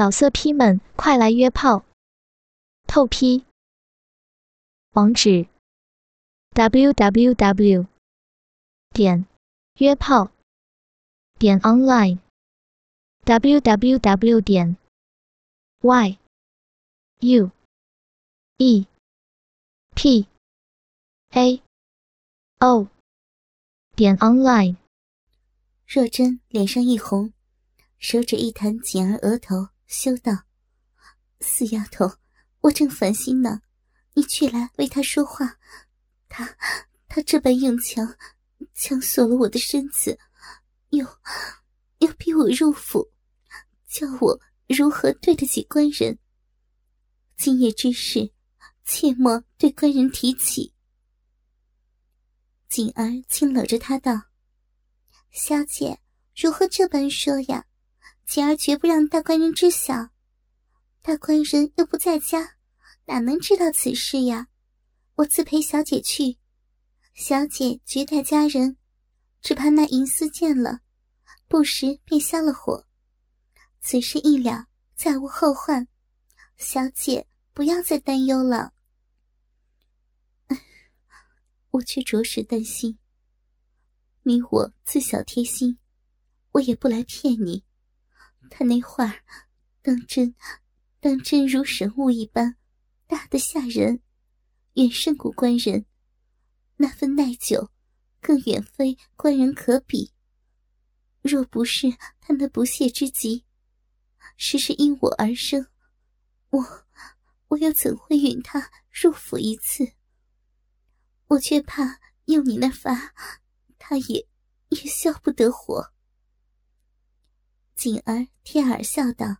老色批们，快来约炮！透批。网址。：w w w 点约炮。点 online w w w 点 y u e p a o 点 online。若真脸上一红，手指一弹锦儿额头，羞道：“死丫头，我正烦心呢，你却来为他说话。他，他这般硬强，强锁了我的身子，又，又逼我入府，叫我如何对得起官人？今夜之事，切莫对官人提起。”锦儿轻搂着他道：“小姐，如何这般说呀？锦儿绝不让大官人知晓。大官人又不在家，哪能知道此事呀？我自陪小姐去。小姐绝代佳人，只怕那银丝见了，不时便消了火。此事一了，再无后患。小姐不要再担忧了。”我却着实担心。你我自小贴心，我也不来骗你。他那话当真，当真如神物一般，大的吓人，远胜过官人。那份耐久，更远非官人可比。若不是他那不屑之极，实是因我而生，我，我又怎会允他入府一次？我却怕用你那法，他也也消不得火。锦儿贴耳笑道：“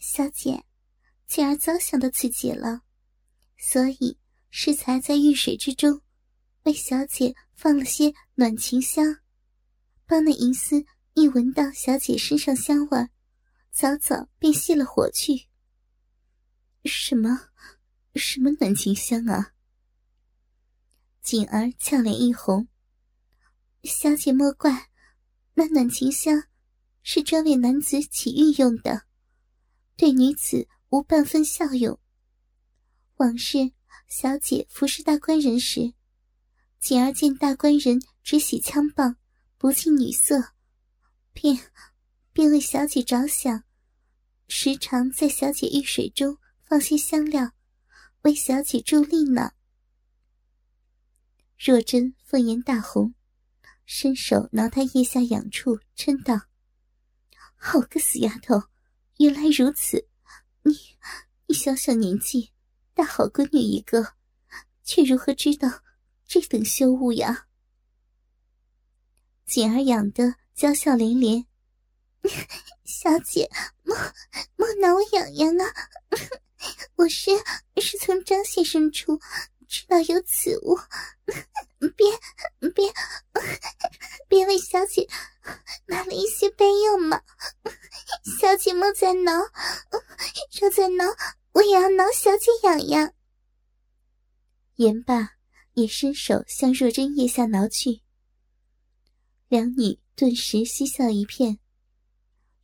小姐，锦儿早想到此节了，所以适才在浴水之中，为小姐放了些暖情香，帮那银丝一闻到小姐身上香味，早早便熄了火去。什么，什么暖情香啊？”锦儿俏脸一红，小姐莫怪，那暖情香是专为男子起浴用的，对女子无半分效用。往日小姐服侍大官人时，锦儿见大官人只喜枪棒，不近女色，便便为小姐着想，时常在小姐浴水中放些香料，为小姐助力呢。若真凤颜大红，伸手挠他腋下痒处，嗔道：“好个死丫头，原来如此！你你小小年纪，大好闺女一个，却如何知道这等羞物呀？”锦儿痒得娇笑连连：“ 小姐，莫莫挠我痒痒啊！我是是从张先生处。”知道有此物，别别别为小姐买了一些备用嘛！小姐莫再挠，若再挠，我也要挠小姐痒痒。言罢，也伸手向若真腋下挠去。两女顿时嬉笑一片，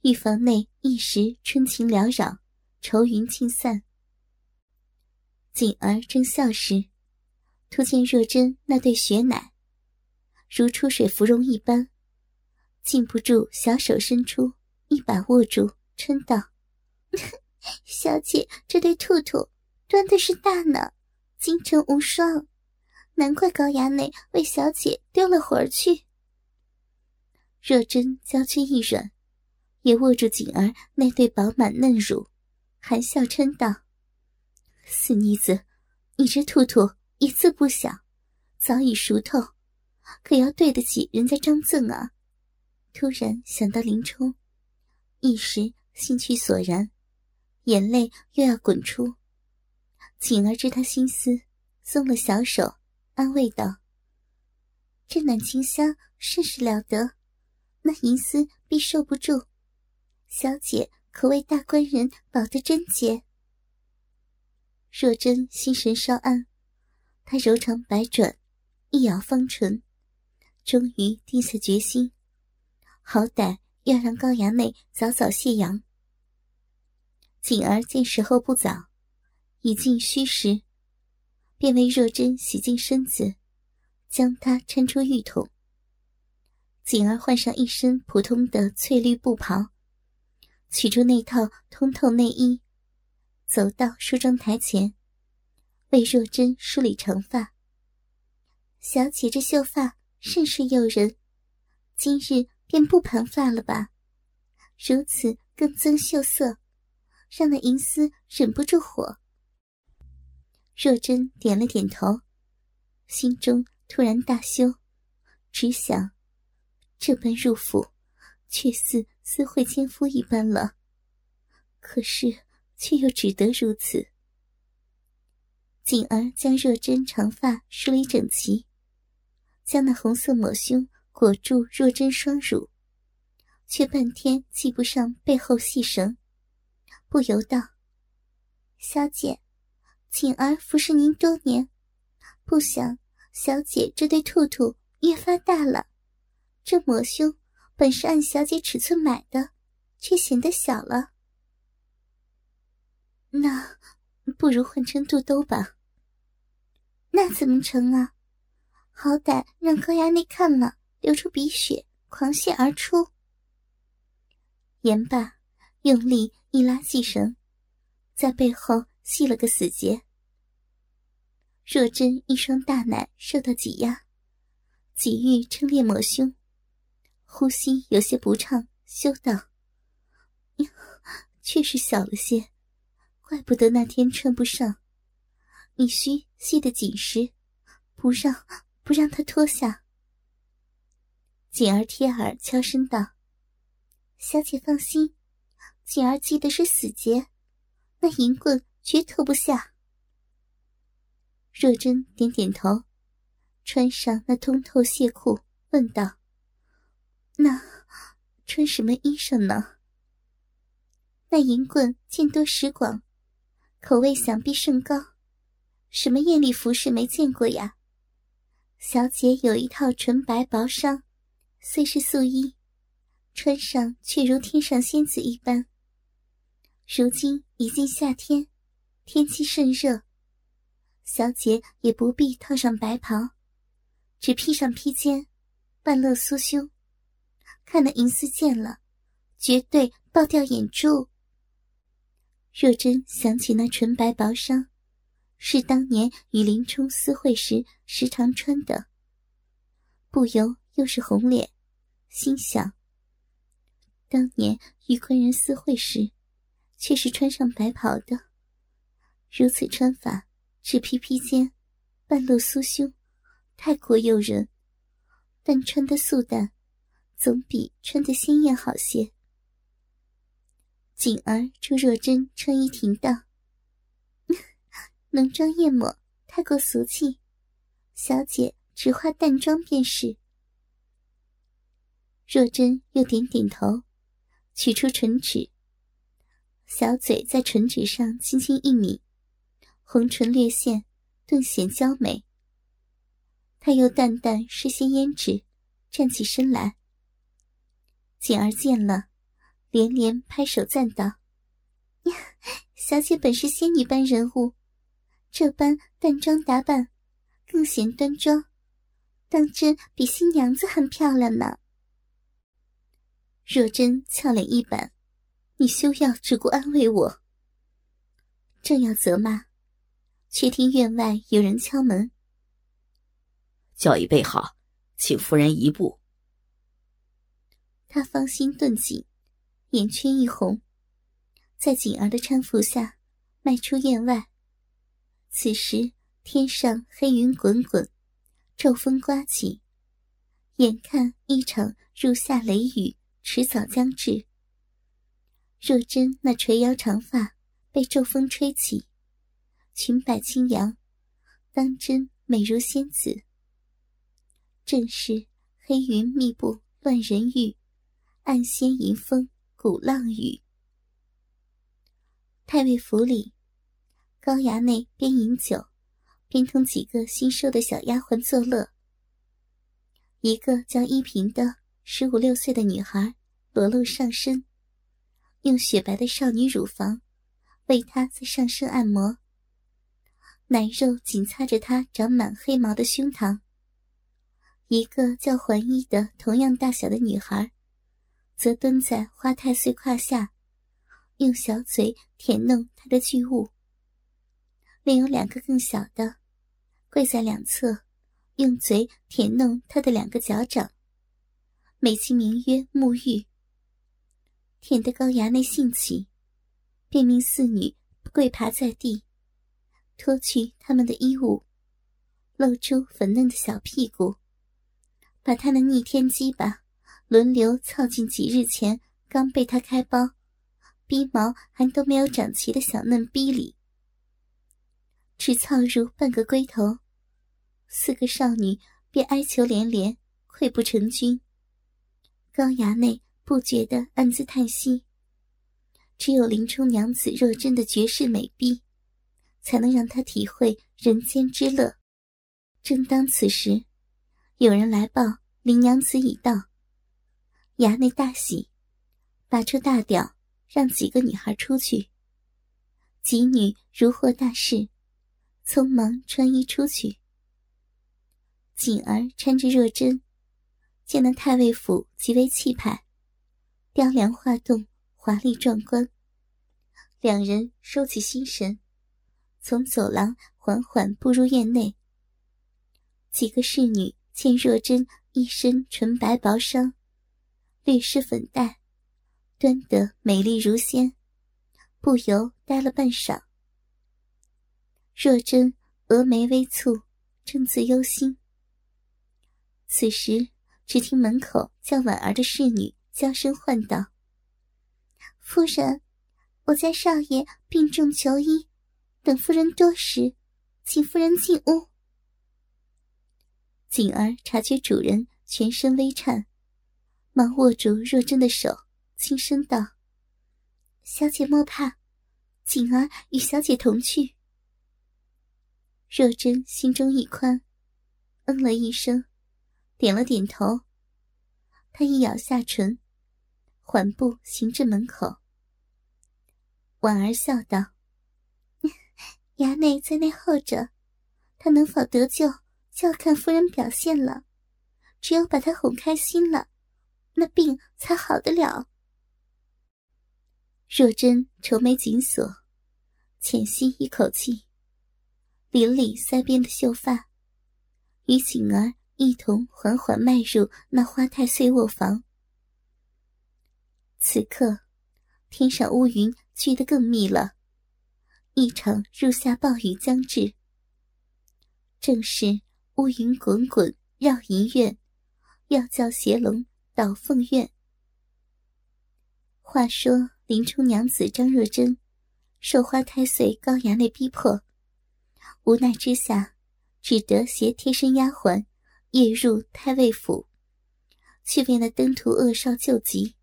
浴房内一时春情缭绕，愁云尽散。锦儿正笑时。突见若真那对雪奶，如出水芙蓉一般，禁不住小手伸出，一把握住，嗔道：“小姐，这对兔兔端的是大呢，精诚无双，难怪高衙内为小姐丢了魂儿去。”若真娇躯一软，也握住锦儿那对饱满嫩乳，含笑嗔道：“死妮子，你这兔兔！”一字不小，早已熟透，可要对得起人家张赠啊！突然想到林冲，一时兴趣索然，眼泪又要滚出。锦儿知他心思，松了小手，安慰道：“这暖清香甚是了得，那银丝必受不住。小姐可为大官人保得贞洁。”若真心神稍安。他柔肠百转，一咬方唇，终于定下决心，好歹要让高衙内早早谢阳。锦儿见时候不早，已近虚时，便为若真洗净身子，将她搀出浴桶。锦儿换上一身普通的翠绿布袍，取出那套通透内衣，走到梳妆台前，为若真梳理长发。小姐这秀发甚是诱人，今日便不盘发了吧？如此更增秀色，让那银丝忍不住火。若真点了点头，心中突然大羞，只想：这般入府，却似私会奸夫一般了。可是，却又只得如此。锦儿将若真长发梳理整齐。将那红色抹胸裹住若真双乳，却半天系不上背后细绳，不由道：“小姐，锦儿服侍您多年，不想小姐这对兔兔越发大了。这抹胸本是按小姐尺寸买的，却显得小了。那不如换成肚兜吧。那怎么成啊？”好歹让高衙内看了，流出鼻血，狂泻而出。言罢，用力一拉细绳，在背后系了个死结。若真一双大奶受到挤压，几欲撑裂抹胸，呼吸有些不畅，羞道：“确实小了些，怪不得那天穿不上。你须系得紧实，不让。”不让他脱下。锦儿贴耳悄声道：“小姐放心，锦儿系的是死结，那银棍绝脱不下。”若真点点头，穿上那通透亵裤，问道：“那穿什么衣裳呢？”那银棍见多识广，口味想必甚高，什么艳丽服饰没见过呀？小姐有一套纯白薄纱，虽是素衣，穿上却如天上仙子一般。如今已近夏天，天气甚热，小姐也不必套上白袍，只披上披肩，半露酥胸，看那银丝见了，绝对爆掉眼珠。若真想起那纯白薄纱。是当年与林冲私会时时常穿的，不由又是红脸，心想：当年与官人私会时，却是穿上白袍的，如此穿法，只披披肩，半露酥胸，太过诱人。但穿得素淡，总比穿得鲜艳好些。锦儿朱若真穿衣停当。浓妆艳抹太过俗气，小姐只化淡妆便是。若真又点点头，取出唇纸，小嘴在唇纸上轻轻一抿，红唇略现，顿显娇美。她又淡淡施些胭脂，站起身来。锦儿见了，连连拍手赞道：“呀，小姐本是仙女般人物。”这般淡妆打扮，更显端庄，当真比新娘子还漂亮呢。若真俏脸一板，你休要只顾安慰我。正要责骂，却听院外有人敲门。教已备好，请夫人移步。他芳心顿紧，眼圈一红，在锦儿的搀扶下，迈出院外。此时天上黑云滚滚，骤风刮起，眼看一场入夏雷雨迟早将至。若真那垂腰长发被骤风吹起，裙摆轻扬，当真美如仙子。正是黑云密布乱人欲，暗仙迎风鼓浪屿。太尉府里。高衙内边饮酒，边同几个新收的小丫鬟作乐。一个叫依萍的十五六岁的女孩裸露上身，用雪白的少女乳房为他在上身按摩，奶肉紧擦着他长满黑毛的胸膛。一个叫环一的同样大小的女孩，则蹲在花太岁胯下，用小嘴舔弄他的巨物。另有两个更小的，跪在两侧，用嘴舔弄他的两个脚掌，美其名曰沐浴。舔得高衙内兴起，便命四女跪爬在地，脱去他们的衣物，露出粉嫩的小屁股。把他的逆天鸡巴轮流操进几日前刚被他开包、逼毛还都没有长齐的小嫩逼里，只操入半个龟头，四个少女便哀求连连，溃不成军。高衙内不觉得暗自叹息，只有林冲娘子若真的绝世美臂，才能让他体会人间之乐。正当此时。有人来报，林娘子已到。衙内大喜，拔出大屌，让几个女孩出去。几女如获大事，匆忙穿衣出去。锦儿搀着若真，见那太尉府极为气派，雕梁画栋，华丽壮观。两人收起心神，从走廊缓缓步入院内。几个侍女。见若真一身纯白薄裳，略施粉黛，端得美丽如仙，不由呆了半晌。若真峨眉微蹙，正自忧心。此时，只听门口叫婉儿的侍女娇声唤道：“夫人，我家少爷病重求医，等夫人多时，请夫人进屋。”锦儿察觉主人全身微颤，忙握住若真的手，轻声道：“小姐莫怕，锦儿与小姐同去。”若真心中一宽，嗯了一声，点了点头。他一咬下唇，缓步行至门口。婉儿笑道：“ 衙内在内候着，他能否得救？”就要看夫人表现了，只有把他哄开心了，那病才好得了。若真愁眉紧锁，浅吸一口气，理了理腮边的秀发，与锦儿一同缓缓迈入那花太岁卧房。此刻，天上乌云聚得更密了，一场入夏暴雨将至，正是。乌云滚滚绕银院，要叫邪龙倒凤院。话说林冲娘子张若珍，受花太岁高衙内逼迫，无奈之下，只得携贴身丫鬟夜入太尉府，去为那登徒恶少救急。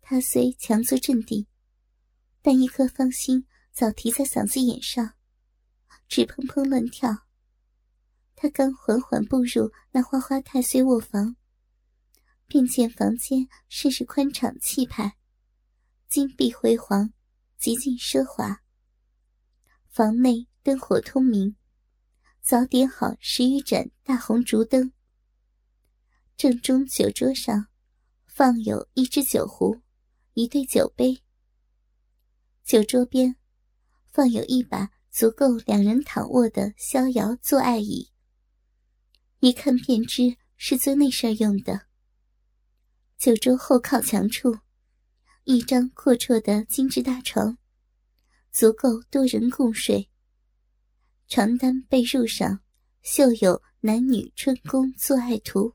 他虽强作镇定，但一颗芳心早提在嗓子眼上，直砰砰乱跳。他刚缓缓步入那花花太岁卧房，便见房间甚是宽敞气派，金碧辉煌，极尽奢华。房内灯火通明，早点好十余盏大红烛灯。正中酒桌上，放有一只酒壶，一对酒杯。酒桌边，放有一把足够两人躺卧的逍遥坐爱椅。一看便知是做那事儿用的。酒桌后靠墙处，一张阔绰的精致大床，足够多人共睡。床单被褥上绣有男女春宫做爱图。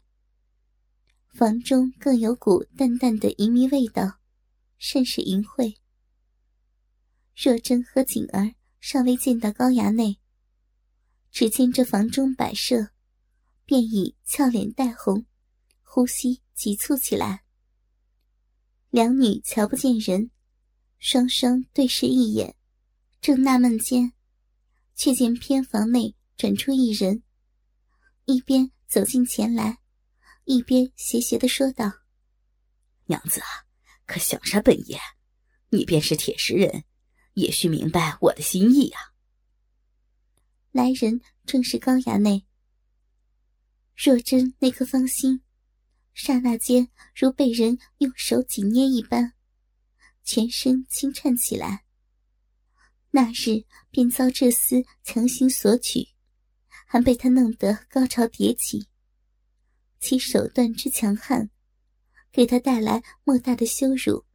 房中更有股淡淡的淫靡味道，甚是淫秽。若真和锦儿尚未见到高衙内，只见这房中摆设。便已俏脸带红，呼吸急促起来。两女瞧不见人，双双对视一眼，正纳闷间，却见偏房内转出一人，一边走近前来，一边斜斜的说道：“娘子啊，可想杀本爷？你便是铁石人，也需明白我的心意啊。来人正是高衙内。若真那颗芳心，刹那间如被人用手紧捏一般，全身轻颤起来。那日便遭这厮强行索取，还被他弄得高潮迭起。其手段之强悍，给他带来莫大的羞辱，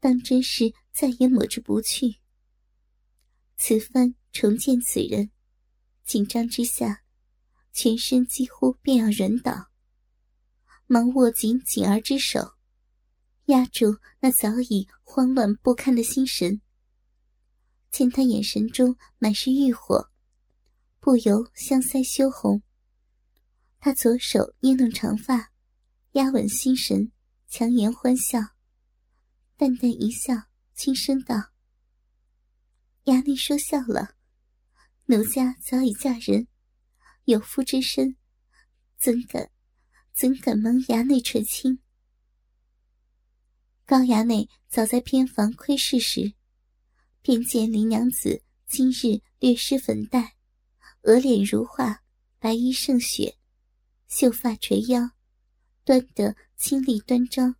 当真是再也抹之不去。此番重见此人，紧张之下。全身几乎便要软倒，忙握紧锦儿之手，压住那早已慌乱不堪的心神。见他眼神中满是欲火，不由香腮羞红。他左手捏弄长发，压稳心神，强颜欢笑，淡淡一笑，轻声道：“衙内说笑了，奴家早已嫁人。”有夫之身，怎敢怎敢蒙衙内垂青？高衙内早在偏房窥视时，便见林娘子今日略施粉黛，额脸如画，白衣胜雪，秀发垂腰，端得清丽端庄。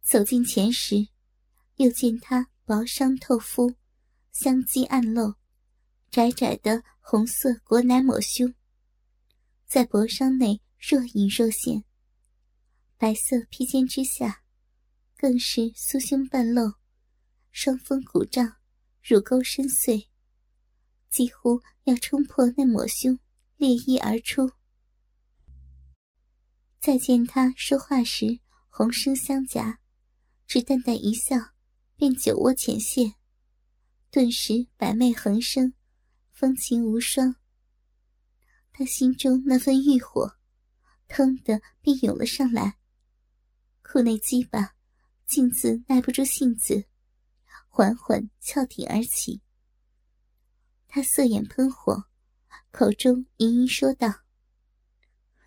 走近前时，又见她薄裳透肤，香肌暗露。窄窄的红色裹奶抹胸，在薄裳内若隐若现。白色披肩之下，更是酥胸半露，双峰鼓胀，乳沟深邃，几乎要冲破那抹胸，裂衣而出。再见他说话时，红声相夹，只淡淡一笑，便酒窝浅现，顿时百媚横生。风情无双，他心中那份欲火，腾的便涌了上来。库内鸡巴竟自耐不住性子，缓缓翘挺而起。他色眼喷火，口中吟吟说道：“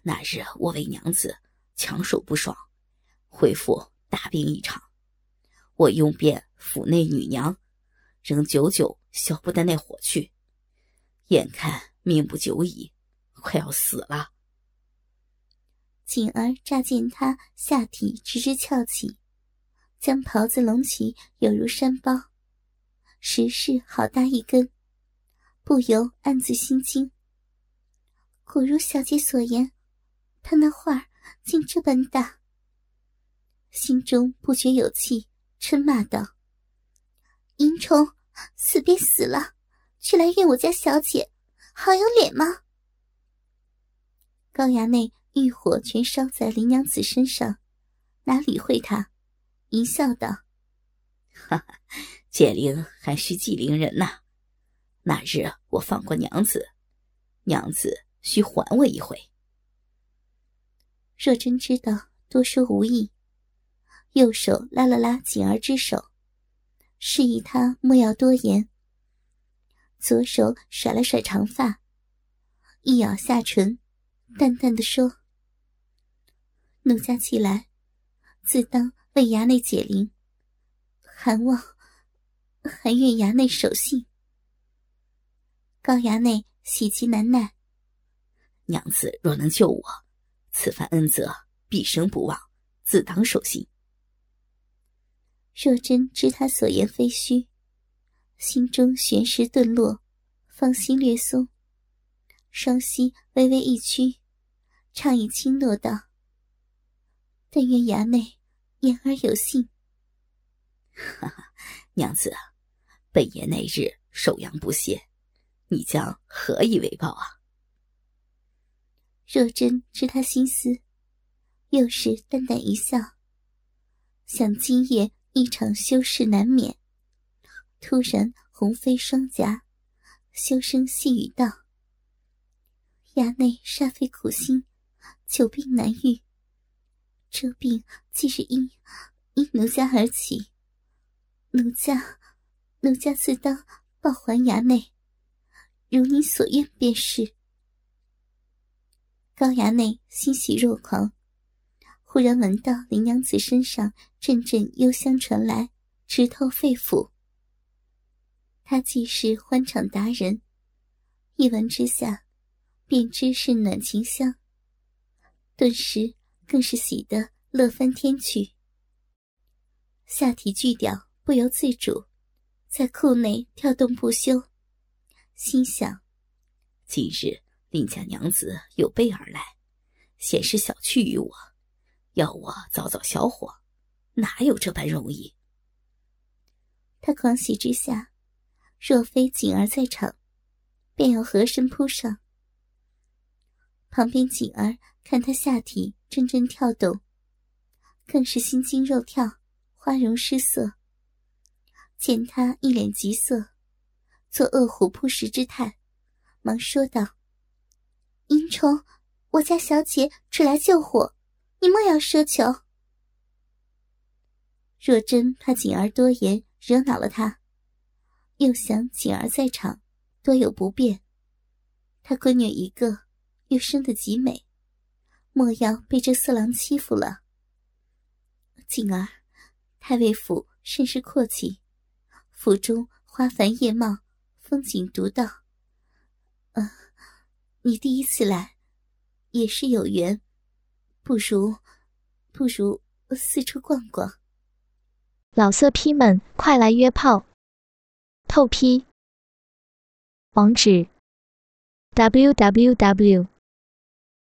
那日我为娘子强手不爽，恢复大病一场，我用遍府内女娘，仍久久消不得那火去。”眼看命不久矣，快要死了。锦儿乍见他下体直直翘起，将袍子隆起，有如山包，实是好大一根，不由暗自心惊。果如小姐所言，他那画儿竟这般大，心中不觉有气，嗔骂道：“淫虫，死便死了！”却来怨我家小姐，好有脸吗？高衙内欲火全烧在林娘子身上，哪理会他，一笑道：“哈哈，解铃还需系铃人呐。那日我放过娘子，娘子需还我一回。”若真知道多说无益，右手拉了拉锦儿之手，示意她莫要多言。左手甩了甩长发，一咬下唇，淡淡的说：“奴家起来，自当为衙内解铃。还望，还愿衙内守信。”高衙内喜极难耐，娘子若能救我，此番恩泽毕生不忘，自当守信。若真知他所言非虚。心中悬石顿落，芳心略松，双膝微微一屈，畅意轻诺道：“但愿衙内言而有信。”哈哈，娘子，本爷那日手阳不泄，你将何以为报啊？若真知他心思，又是淡淡一笑，想今夜一场修饰难免。突然红飞双颊，修声细语道：“衙内煞费苦心，久病难愈。这病既是因因奴家而起，奴家奴家自当报还衙内，如你所愿便是。”高衙内欣喜若狂，忽然闻到林娘子身上阵阵幽香传来，直透肺腑。他既是欢场达人，一闻之下，便知是暖情香，顿时更是喜得乐翻天去。下体巨屌不由自主，在裤内跳动不休，心想：今日林家娘子有备而来，显示小觑于我，要我早早消火，哪有这般容易？他狂喜之下。若非锦儿在场，便要合身扑上。旁边锦儿看他下体阵阵跳动，更是心惊肉跳，花容失色。见他一脸急色，做恶虎扑食之态，忙说道：“银虫，我家小姐只来救火，你莫要奢求。”若真怕锦儿多言，惹恼了他。又想锦儿在场，多有不便。他闺女一个，又生得极美，莫要被这色狼欺负了。景儿，太尉府甚是阔气，府中花繁叶茂，风景独到。嗯，你第一次来，也是有缘，不如，不如四处逛逛。老色批们，快来约炮！透批，网址：w w w.